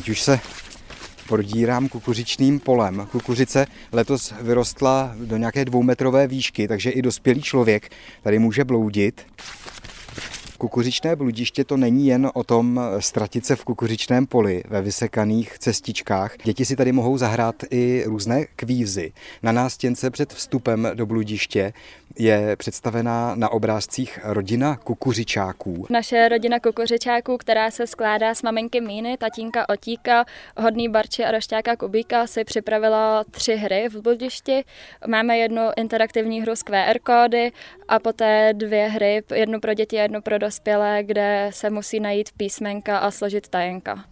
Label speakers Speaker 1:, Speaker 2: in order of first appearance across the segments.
Speaker 1: Teď už se prodírám kukuřičným polem. Kukuřice letos vyrostla do nějaké dvoumetrové výšky, takže i dospělý člověk tady může bloudit. Kukuřičné bludiště to není jen o tom ztratit se v kukuřičném poli ve vysekaných cestičkách. Děti si tady mohou zahrát i různé kvízy. Na nástěnce před vstupem do bludiště je představená na obrázcích rodina kukuřičáků.
Speaker 2: Naše rodina kukuřičáků, která se skládá z maminky Míny, tatínka Otíka, hodný Barči a rošťáka Kubíka, si připravila tři hry v bludišti. Máme jednu interaktivní hru z QR kódy a poté dvě hry, jednu pro děti a jednu pro dospělé, kde se musí najít písmenka a složit tajenka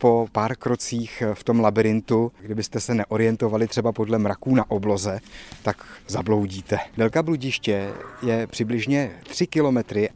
Speaker 1: po pár krocích v tom labirintu, kdybyste se neorientovali třeba podle mraků na obloze, tak zabloudíte. Délka bludiště je přibližně 3 kilometry.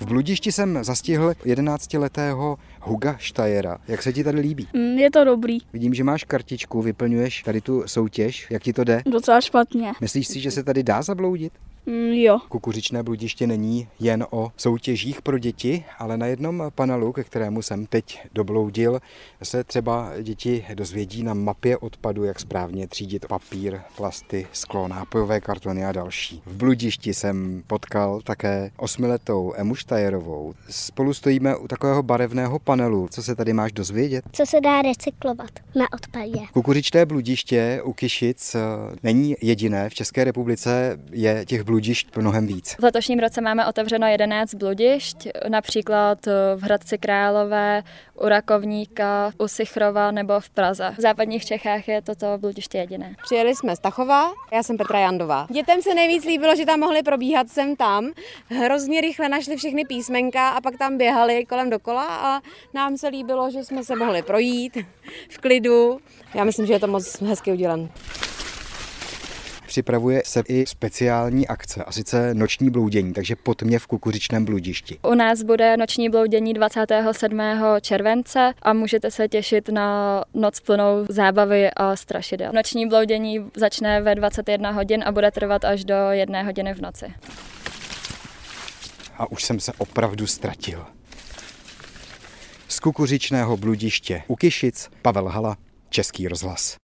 Speaker 1: V bludišti jsem zastihl 11-letého Huga Štajera. Jak se ti tady líbí?
Speaker 3: Mm, je to dobrý.
Speaker 1: Vidím, že máš kartičku, vyplňuješ tady tu soutěž. Jak ti to jde?
Speaker 3: Docela špatně.
Speaker 1: Myslíš si, že se tady dá zabloudit?
Speaker 3: Mm, jo.
Speaker 1: Kukuřičné bludiště není jen o soutěžích pro děti, ale na jednom panelu, ke kterému jsem teď dobloudil, se třeba děti dozvědí na mapě odpadu, jak správně třídit papír, plasty, sklo, nápojové kartony a další. V bludišti jsem potkal také osmiletou Emu Štajerovou. Spolu stojíme u takového barevného panelu. Co se tady máš dozvědět?
Speaker 4: Co se dá recyklovat na odpadě?
Speaker 1: Kukuřičné bludiště u Kyšic eh, není jediné. V České republice je těch bludišť mnohem víc.
Speaker 2: V letošním roce máme otevřeno 11 bludišť, například v Hradci Králové, u Rakovníka, u Sichrova nebo v Praze. V západních Čechách je toto bludiště jediné.
Speaker 5: Přijeli jsme z Tachova, já jsem Petra Jandová. Dětem se nejvíc líbilo, že tam mohli probíhat sem tam. Hrozně rychle našli všechny písmenka a pak tam běhali kolem dokola a nám se líbilo, že jsme se mohli projít v klidu. Já myslím, že je to moc hezky udělané
Speaker 1: připravuje se i speciální akce, a sice noční bloudění, takže pod mě v kukuřičném bludišti.
Speaker 2: U nás bude noční bloudění 27. července a můžete se těšit na noc plnou zábavy a strašidel. Noční bloudění začne ve 21 hodin a bude trvat až do jedné hodiny v noci.
Speaker 1: A už jsem se opravdu ztratil. Z kukuřičného bludiště u Kyšic Pavel Hala, Český rozhlas.